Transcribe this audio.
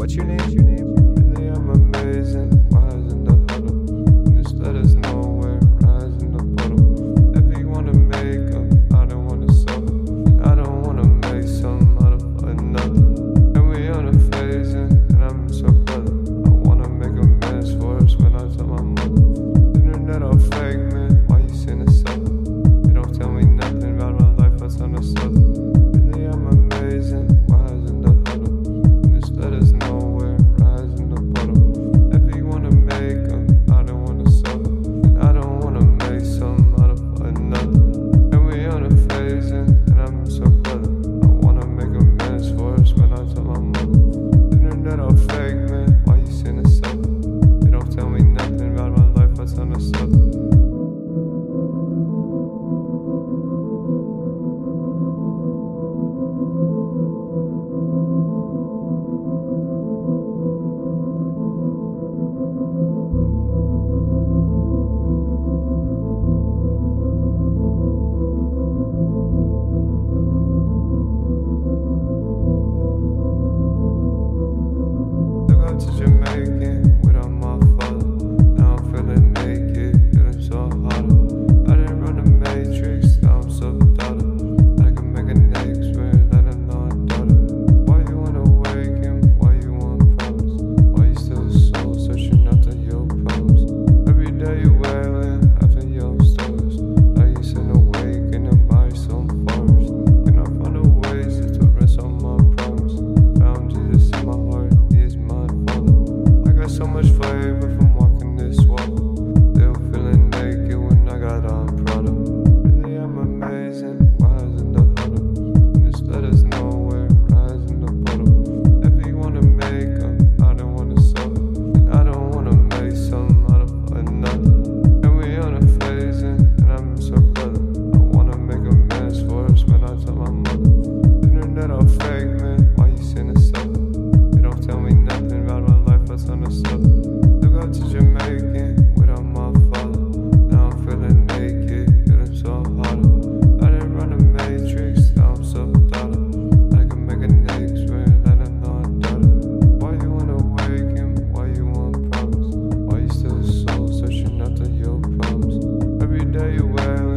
what's your name? What's your name? Why you sinister? They don't tell me nothing my life that's understood. Took out to Jamaican without my father. Now I'm feeling naked, feeling so hot. I didn't run a matrix, now I'm daughter. I can make an egg swing, I don't know Why you wanna wake him? Why you want problems? Why you still soul searching after your problems? Every day you wear